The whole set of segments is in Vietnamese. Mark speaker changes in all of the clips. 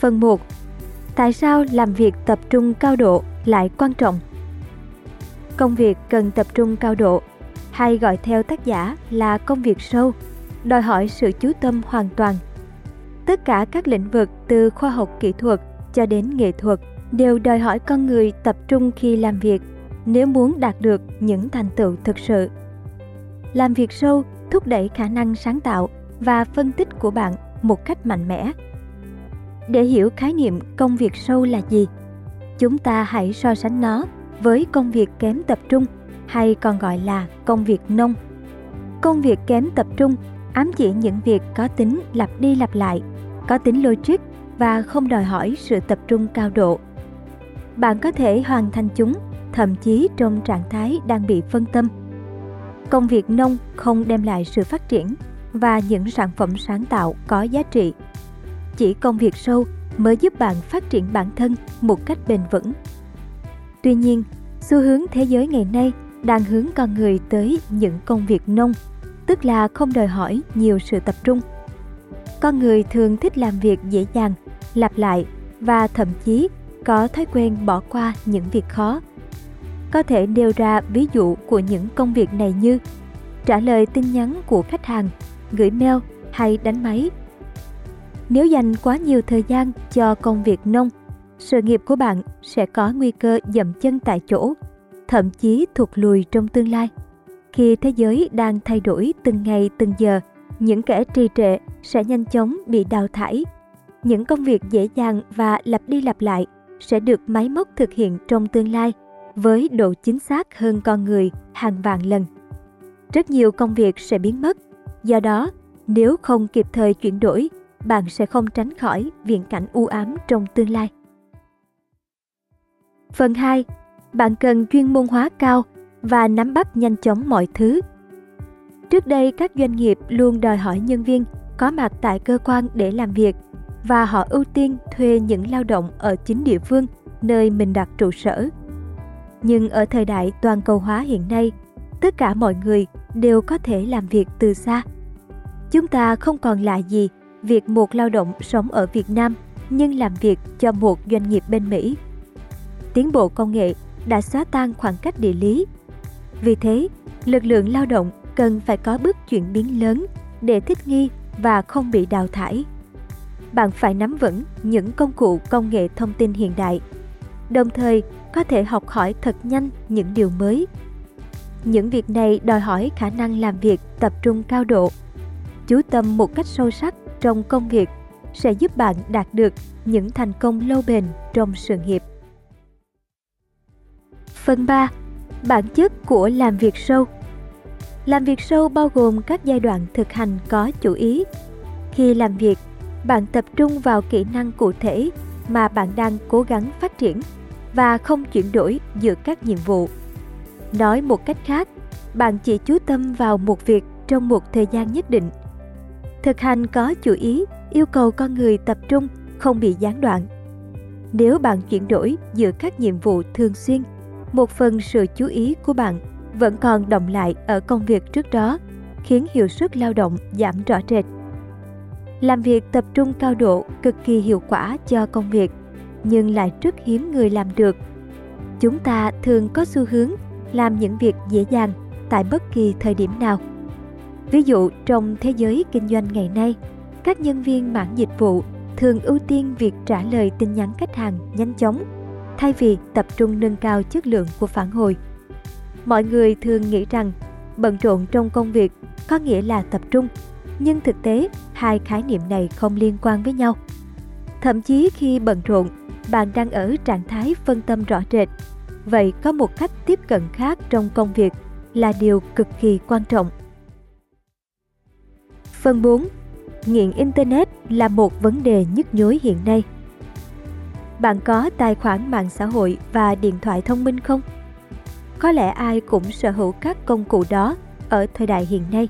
Speaker 1: Phần 1. Tại sao làm việc tập trung cao độ lại quan trọng? Công việc cần tập trung cao độ, hay gọi theo tác giả là công việc sâu, đòi hỏi sự chú tâm hoàn toàn. Tất cả các lĩnh vực từ khoa học kỹ thuật cho đến nghệ thuật đều đòi hỏi con người tập trung khi làm việc nếu muốn đạt được những thành tựu thực sự. Làm việc sâu thúc đẩy khả năng sáng tạo và phân tích của bạn một cách mạnh mẽ. Để hiểu khái niệm công việc sâu là gì, chúng ta hãy so sánh nó với công việc kém tập trung hay còn gọi là công việc nông. Công việc kém tập trung ám chỉ những việc có tính lặp đi lặp lại, có tính logic và không đòi hỏi sự tập trung cao độ. Bạn có thể hoàn thành chúng thậm chí trong trạng thái đang bị phân tâm. Công việc nông không đem lại sự phát triển và những sản phẩm sáng tạo có giá trị. Chỉ công việc sâu mới giúp bạn phát triển bản thân một cách bền vững. Tuy nhiên, xu hướng thế giới ngày nay đang hướng con người tới những công việc nông, tức là không đòi hỏi nhiều sự tập trung. Con người thường thích làm việc dễ dàng, lặp lại và thậm chí có thói quen bỏ qua những việc khó. Có thể nêu ra ví dụ của những công việc này như trả lời tin nhắn của khách hàng, gửi mail hay đánh máy. Nếu dành quá nhiều thời gian cho công việc nông, sự nghiệp của bạn sẽ có nguy cơ dậm chân tại chỗ, thậm chí thụt lùi trong tương lai. Khi thế giới đang thay đổi từng ngày từng giờ, những kẻ trì trệ sẽ nhanh chóng bị đào thải. Những công việc dễ dàng và lặp đi lặp lại sẽ được máy móc thực hiện trong tương lai với độ chính xác hơn con người hàng vạn lần. Rất nhiều công việc sẽ biến mất, do đó nếu không kịp thời chuyển đổi, bạn sẽ không tránh khỏi viễn cảnh u ám trong tương lai. Phần 2. Bạn cần chuyên môn hóa cao và nắm bắt nhanh chóng mọi thứ. Trước đây các doanh nghiệp luôn đòi hỏi nhân viên có mặt tại cơ quan để làm việc và họ ưu tiên thuê những lao động ở chính địa phương nơi mình đặt trụ sở. Nhưng ở thời đại toàn cầu hóa hiện nay, tất cả mọi người đều có thể làm việc từ xa. Chúng ta không còn lạ gì việc một lao động sống ở Việt Nam nhưng làm việc cho một doanh nghiệp bên Mỹ. Tiến bộ công nghệ đã xóa tan khoảng cách địa lý. Vì thế, lực lượng lao động cần phải có bước chuyển biến lớn để thích nghi và không bị đào thải. Bạn phải nắm vững những công cụ công nghệ thông tin hiện đại, đồng thời có thể học hỏi thật nhanh những điều mới. Những việc này đòi hỏi khả năng làm việc tập trung cao độ, chú tâm một cách sâu sắc trong công việc sẽ giúp bạn đạt được những thành công lâu bền trong sự nghiệp. Phần 3. Bản chất của làm việc sâu Làm việc sâu bao gồm các giai đoạn thực hành có chủ ý. Khi làm việc, bạn tập trung vào kỹ năng cụ thể mà bạn đang cố gắng phát triển và không chuyển đổi giữa các nhiệm vụ. Nói một cách khác, bạn chỉ chú tâm vào một việc trong một thời gian nhất định. Thực hành có chủ ý yêu cầu con người tập trung, không bị gián đoạn. Nếu bạn chuyển đổi giữa các nhiệm vụ thường xuyên một phần sự chú ý của bạn vẫn còn động lại ở công việc trước đó, khiến hiệu suất lao động giảm rõ rệt. Làm việc tập trung cao độ cực kỳ hiệu quả cho công việc, nhưng lại rất hiếm người làm được. Chúng ta thường có xu hướng làm những việc dễ dàng tại bất kỳ thời điểm nào. Ví dụ trong thế giới kinh doanh ngày nay, các nhân viên mảng dịch vụ thường ưu tiên việc trả lời tin nhắn khách hàng nhanh chóng thay vì tập trung nâng cao chất lượng của phản hồi. Mọi người thường nghĩ rằng bận rộn trong công việc có nghĩa là tập trung, nhưng thực tế hai khái niệm này không liên quan với nhau. Thậm chí khi bận rộn, bạn đang ở trạng thái phân tâm rõ rệt. Vậy có một cách tiếp cận khác trong công việc là điều cực kỳ quan trọng. Phần 4. Nghiện Internet là một vấn đề nhức nhối hiện nay bạn có tài khoản mạng xã hội và điện thoại thông minh không? Có lẽ ai cũng sở hữu các công cụ đó ở thời đại hiện nay.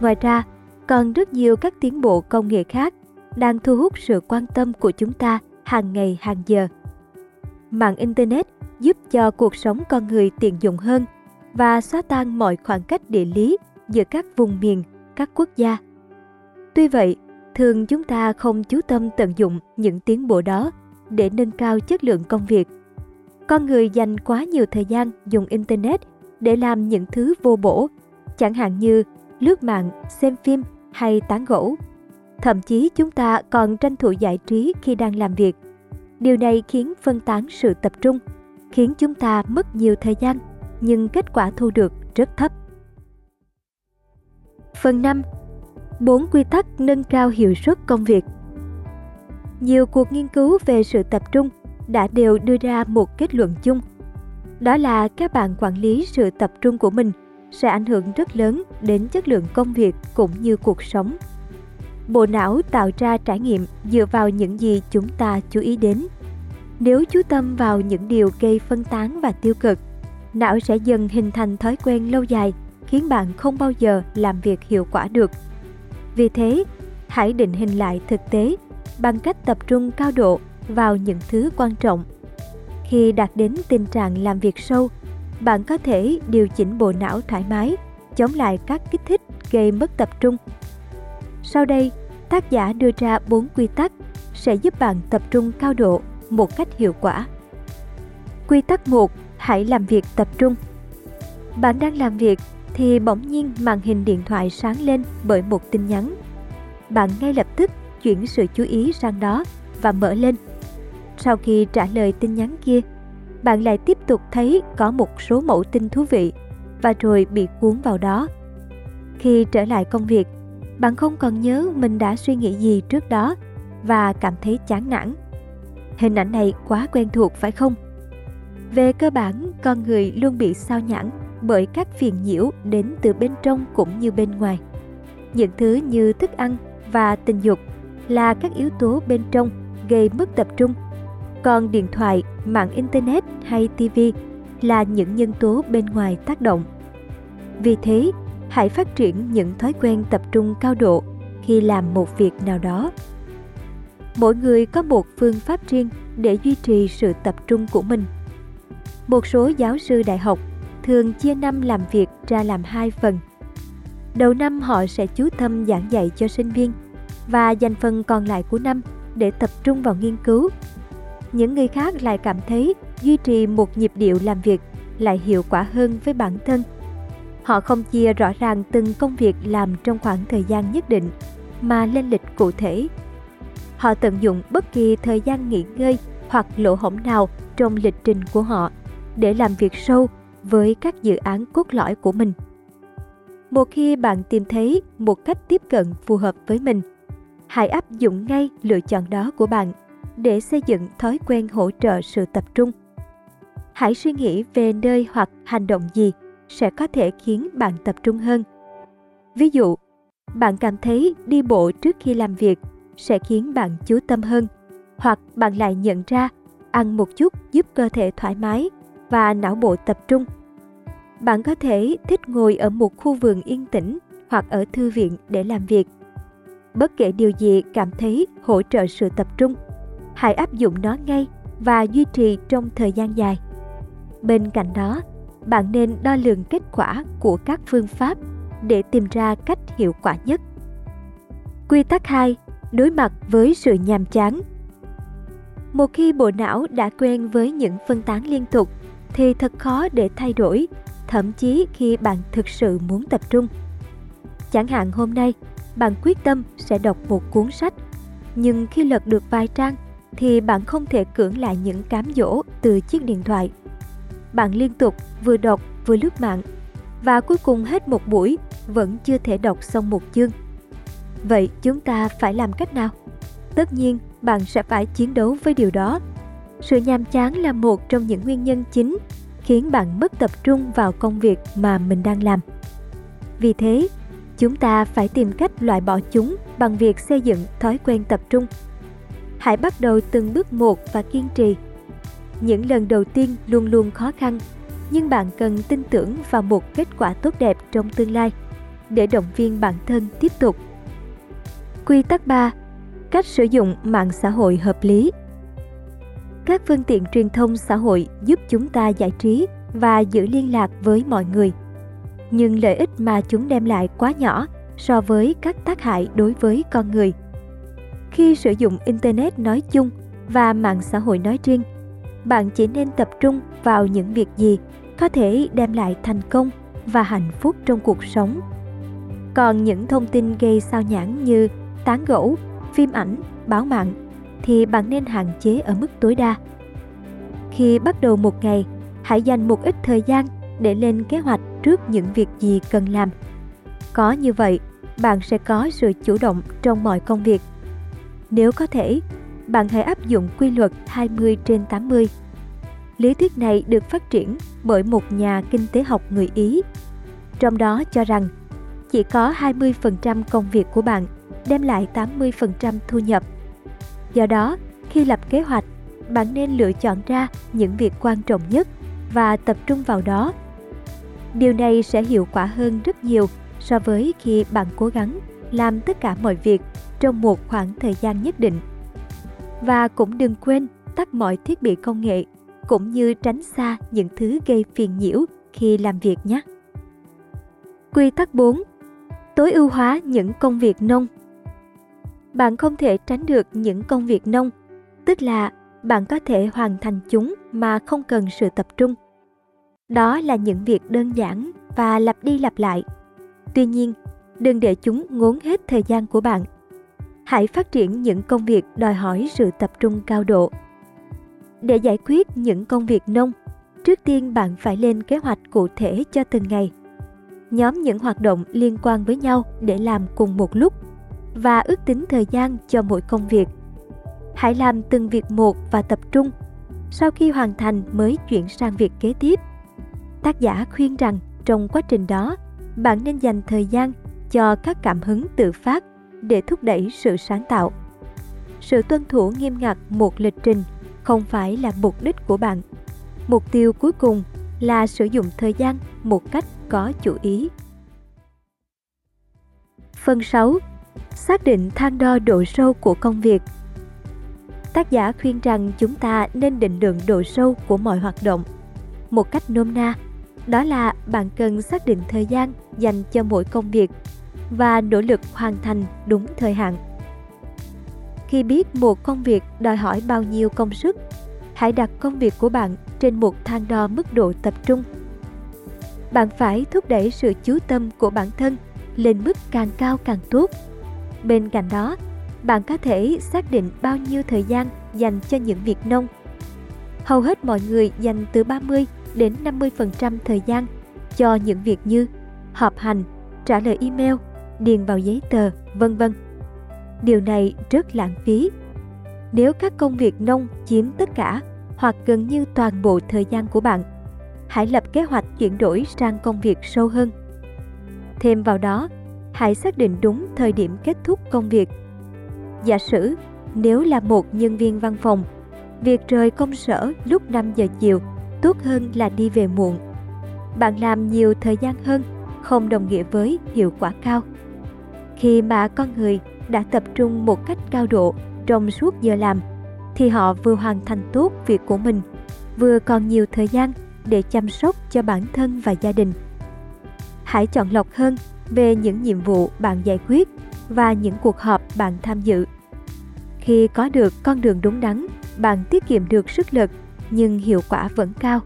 Speaker 1: Ngoài ra, còn rất nhiều các tiến bộ công nghệ khác đang thu hút sự quan tâm của chúng ta hàng ngày hàng giờ. Mạng Internet giúp cho cuộc sống con người tiện dụng hơn và xóa tan mọi khoảng cách địa lý giữa các vùng miền, các quốc gia. Tuy vậy, thường chúng ta không chú tâm tận dụng những tiến bộ đó để nâng cao chất lượng công việc. Con người dành quá nhiều thời gian dùng internet để làm những thứ vô bổ chẳng hạn như lướt mạng xem phim hay tán gẫu. Thậm chí chúng ta còn tranh thủ giải trí khi đang làm việc. Điều này khiến phân tán sự tập trung khiến chúng ta mất nhiều thời gian nhưng kết quả thu được rất thấp phần 5 4 quy tắc nâng cao hiệu suất công việc. Nhiều cuộc nghiên cứu về sự tập trung đã đều đưa ra một kết luận chung. Đó là các bạn quản lý sự tập trung của mình sẽ ảnh hưởng rất lớn đến chất lượng công việc cũng như cuộc sống. Bộ não tạo ra trải nghiệm dựa vào những gì chúng ta chú ý đến. Nếu chú tâm vào những điều gây phân tán và tiêu cực, não sẽ dần hình thành thói quen lâu dài khiến bạn không bao giờ làm việc hiệu quả được vì thế, hãy định hình lại thực tế bằng cách tập trung cao độ vào những thứ quan trọng khi đạt đến tình trạng làm việc sâu, bạn có thể điều chỉnh bộ não thoải mái, chống lại các kích thích gây mất tập trung sau đây, tác giả đưa ra 4 quy tắc sẽ giúp bạn tập trung cao độ một cách hiệu quả. Quy tắc 1. Hãy làm việc tập trung. Bạn đang làm việc thì bỗng nhiên màn hình điện thoại sáng lên bởi một tin nhắn. Bạn ngay lập tức chuyển sự chú ý sang đó và mở lên. Sau khi trả lời tin nhắn kia, bạn lại tiếp tục thấy có một số mẫu tin thú vị và rồi bị cuốn vào đó. Khi trở lại công việc, bạn không còn nhớ mình đã suy nghĩ gì trước đó và cảm thấy chán nản. Hình ảnh này quá quen thuộc phải không? Về cơ bản, con người luôn bị sao nhãng bởi các phiền nhiễu đến từ bên trong cũng như bên ngoài. Những thứ như thức ăn và tình dục là các yếu tố bên trong gây mất tập trung. Còn điện thoại, mạng internet hay TV là những nhân tố bên ngoài tác động. Vì thế, hãy phát triển những thói quen tập trung cao độ khi làm một việc nào đó mỗi người có một phương pháp riêng để duy trì sự tập trung của mình một số giáo sư đại học thường chia năm làm việc ra làm hai phần. Đầu năm họ sẽ chú tâm giảng dạy cho sinh viên và dành phần còn lại của năm để tập trung vào nghiên cứu. Những người khác lại cảm thấy duy trì một nhịp điệu làm việc lại hiệu quả hơn với bản thân. Họ không chia rõ ràng từng công việc làm trong khoảng thời gian nhất định, mà lên lịch cụ thể. Họ tận dụng bất kỳ thời gian nghỉ ngơi hoặc lỗ hổng nào trong lịch trình của họ để làm việc sâu với các dự án cốt lõi của mình. Một khi bạn tìm thấy một cách tiếp cận phù hợp với mình, hãy áp dụng ngay lựa chọn đó của bạn để xây dựng thói quen hỗ trợ sự tập trung. Hãy suy nghĩ về nơi hoặc hành động gì sẽ có thể khiến bạn tập trung hơn. Ví dụ, bạn cảm thấy đi bộ trước khi làm việc sẽ khiến bạn chú tâm hơn, hoặc bạn lại nhận ra ăn một chút giúp cơ thể thoải mái và não bộ tập trung. Bạn có thể thích ngồi ở một khu vườn yên tĩnh hoặc ở thư viện để làm việc. Bất kể điều gì cảm thấy hỗ trợ sự tập trung, hãy áp dụng nó ngay và duy trì trong thời gian dài. Bên cạnh đó, bạn nên đo lường kết quả của các phương pháp để tìm ra cách hiệu quả nhất. Quy tắc 2 đối mặt với sự nhàm chán. Một khi bộ não đã quen với những phân tán liên tục thì thật khó để thay đổi, thậm chí khi bạn thực sự muốn tập trung. Chẳng hạn hôm nay, bạn quyết tâm sẽ đọc một cuốn sách, nhưng khi lật được vài trang thì bạn không thể cưỡng lại những cám dỗ từ chiếc điện thoại. Bạn liên tục vừa đọc vừa lướt mạng và cuối cùng hết một buổi vẫn chưa thể đọc xong một chương Vậy chúng ta phải làm cách nào? Tất nhiên, bạn sẽ phải chiến đấu với điều đó. Sự nhàm chán là một trong những nguyên nhân chính khiến bạn mất tập trung vào công việc mà mình đang làm. Vì thế, chúng ta phải tìm cách loại bỏ chúng bằng việc xây dựng thói quen tập trung. Hãy bắt đầu từng bước một và kiên trì. Những lần đầu tiên luôn luôn khó khăn, nhưng bạn cần tin tưởng vào một kết quả tốt đẹp trong tương lai để động viên bản thân tiếp tục Quy tắc 3. Cách sử dụng mạng xã hội hợp lý. Các phương tiện truyền thông xã hội giúp chúng ta giải trí và giữ liên lạc với mọi người. Nhưng lợi ích mà chúng đem lại quá nhỏ so với các tác hại đối với con người. Khi sử dụng internet nói chung và mạng xã hội nói riêng, bạn chỉ nên tập trung vào những việc gì có thể đem lại thành công và hạnh phúc trong cuộc sống. Còn những thông tin gây sao nhãn như tán gẫu, phim ảnh, báo mạng thì bạn nên hạn chế ở mức tối đa. Khi bắt đầu một ngày, hãy dành một ít thời gian để lên kế hoạch trước những việc gì cần làm. Có như vậy, bạn sẽ có sự chủ động trong mọi công việc. Nếu có thể, bạn hãy áp dụng quy luật 20 trên 80. Lý thuyết này được phát triển bởi một nhà kinh tế học người Ý. Trong đó cho rằng chỉ có 20% công việc của bạn đem lại 80% thu nhập. Do đó, khi lập kế hoạch, bạn nên lựa chọn ra những việc quan trọng nhất và tập trung vào đó. Điều này sẽ hiệu quả hơn rất nhiều so với khi bạn cố gắng làm tất cả mọi việc trong một khoảng thời gian nhất định. Và cũng đừng quên tắt mọi thiết bị công nghệ cũng như tránh xa những thứ gây phiền nhiễu khi làm việc nhé. Quy tắc 4. Tối ưu hóa những công việc nông bạn không thể tránh được những công việc nông, tức là bạn có thể hoàn thành chúng mà không cần sự tập trung. Đó là những việc đơn giản và lặp đi lặp lại. Tuy nhiên, đừng để chúng ngốn hết thời gian của bạn. Hãy phát triển những công việc đòi hỏi sự tập trung cao độ. Để giải quyết những công việc nông, trước tiên bạn phải lên kế hoạch cụ thể cho từng ngày. Nhóm những hoạt động liên quan với nhau để làm cùng một lúc và ước tính thời gian cho mỗi công việc. Hãy làm từng việc một và tập trung. Sau khi hoàn thành mới chuyển sang việc kế tiếp. Tác giả khuyên rằng trong quá trình đó, bạn nên dành thời gian cho các cảm hứng tự phát để thúc đẩy sự sáng tạo. Sự tuân thủ nghiêm ngặt một lịch trình không phải là mục đích của bạn. Mục tiêu cuối cùng là sử dụng thời gian một cách có chủ ý. Phần 6. Xác định thang đo độ sâu của công việc. Tác giả khuyên rằng chúng ta nên định lượng độ sâu của mọi hoạt động. Một cách nôm na, đó là bạn cần xác định thời gian dành cho mỗi công việc và nỗ lực hoàn thành đúng thời hạn. Khi biết một công việc đòi hỏi bao nhiêu công sức, hãy đặt công việc của bạn trên một thang đo mức độ tập trung. Bạn phải thúc đẩy sự chú tâm của bản thân lên mức càng cao càng tốt. Bên cạnh đó, bạn có thể xác định bao nhiêu thời gian dành cho những việc nông. Hầu hết mọi người dành từ 30 đến 50% thời gian cho những việc như họp hành, trả lời email, điền vào giấy tờ, vân vân. Điều này rất lãng phí. Nếu các công việc nông chiếm tất cả hoặc gần như toàn bộ thời gian của bạn, hãy lập kế hoạch chuyển đổi sang công việc sâu hơn. Thêm vào đó, hãy xác định đúng thời điểm kết thúc công việc. Giả sử, nếu là một nhân viên văn phòng, việc rời công sở lúc 5 giờ chiều tốt hơn là đi về muộn. Bạn làm nhiều thời gian hơn không đồng nghĩa với hiệu quả cao. Khi mà con người đã tập trung một cách cao độ trong suốt giờ làm thì họ vừa hoàn thành tốt việc của mình, vừa còn nhiều thời gian để chăm sóc cho bản thân và gia đình. Hãy chọn lọc hơn về những nhiệm vụ bạn giải quyết và những cuộc họp bạn tham dự. Khi có được con đường đúng đắn, bạn tiết kiệm được sức lực nhưng hiệu quả vẫn cao.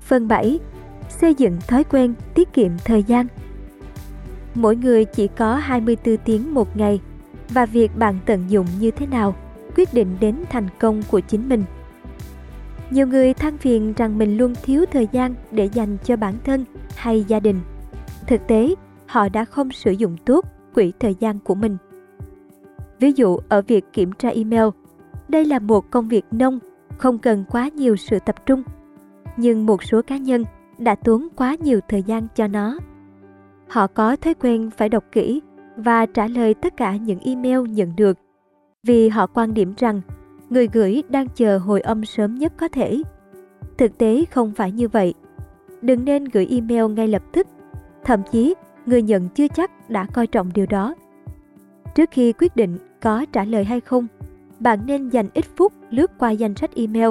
Speaker 1: Phần 7. Xây dựng thói quen tiết kiệm thời gian. Mỗi người chỉ có 24 tiếng một ngày và việc bạn tận dụng như thế nào quyết định đến thành công của chính mình. Nhiều người than phiền rằng mình luôn thiếu thời gian để dành cho bản thân hay gia đình. Thực tế, họ đã không sử dụng tốt quỹ thời gian của mình. Ví dụ ở việc kiểm tra email, đây là một công việc nông, không cần quá nhiều sự tập trung. Nhưng một số cá nhân đã tốn quá nhiều thời gian cho nó. Họ có thói quen phải đọc kỹ và trả lời tất cả những email nhận được vì họ quan điểm rằng người gửi đang chờ hồi âm sớm nhất có thể. Thực tế không phải như vậy. Đừng nên gửi email ngay lập tức. Thậm chí, người nhận chưa chắc đã coi trọng điều đó. Trước khi quyết định có trả lời hay không, bạn nên dành ít phút lướt qua danh sách email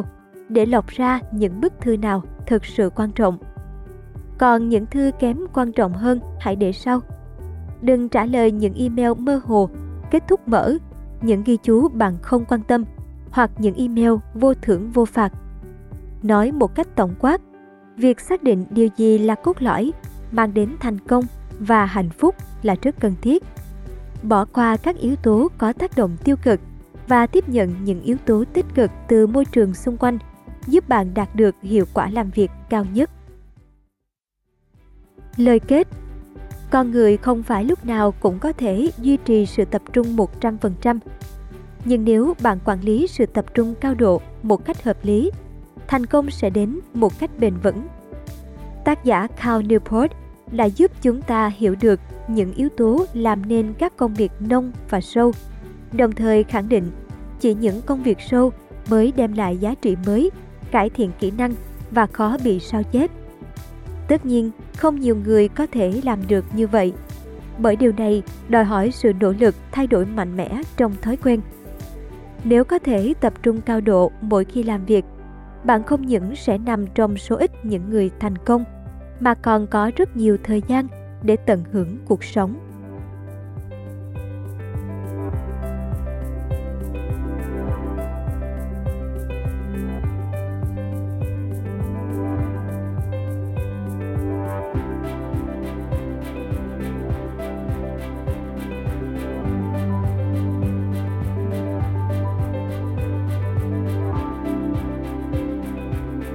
Speaker 1: để lọc ra những bức thư nào thực sự quan trọng. Còn những thư kém quan trọng hơn hãy để sau. Đừng trả lời những email mơ hồ, kết thúc mở, những ghi chú bạn không quan tâm hoặc những email vô thưởng vô phạt. Nói một cách tổng quát, việc xác định điều gì là cốt lõi mang đến thành công và hạnh phúc là rất cần thiết. Bỏ qua các yếu tố có tác động tiêu cực và tiếp nhận những yếu tố tích cực từ môi trường xung quanh giúp bạn đạt được hiệu quả làm việc cao nhất. Lời kết Con người không phải lúc nào cũng có thể duy trì sự tập trung 100%. Nhưng nếu bạn quản lý sự tập trung cao độ một cách hợp lý, thành công sẽ đến một cách bền vững. Tác giả Cal Newport đã giúp chúng ta hiểu được những yếu tố làm nên các công việc nông và sâu, đồng thời khẳng định chỉ những công việc sâu mới đem lại giá trị mới, cải thiện kỹ năng và khó bị sao chép. Tất nhiên, không nhiều người có thể làm được như vậy. Bởi điều này đòi hỏi sự nỗ lực thay đổi mạnh mẽ trong thói quen. Nếu có thể tập trung cao độ mỗi khi làm việc, bạn không những sẽ nằm trong số ít những người thành công, mà còn có rất nhiều thời gian để tận hưởng cuộc sống.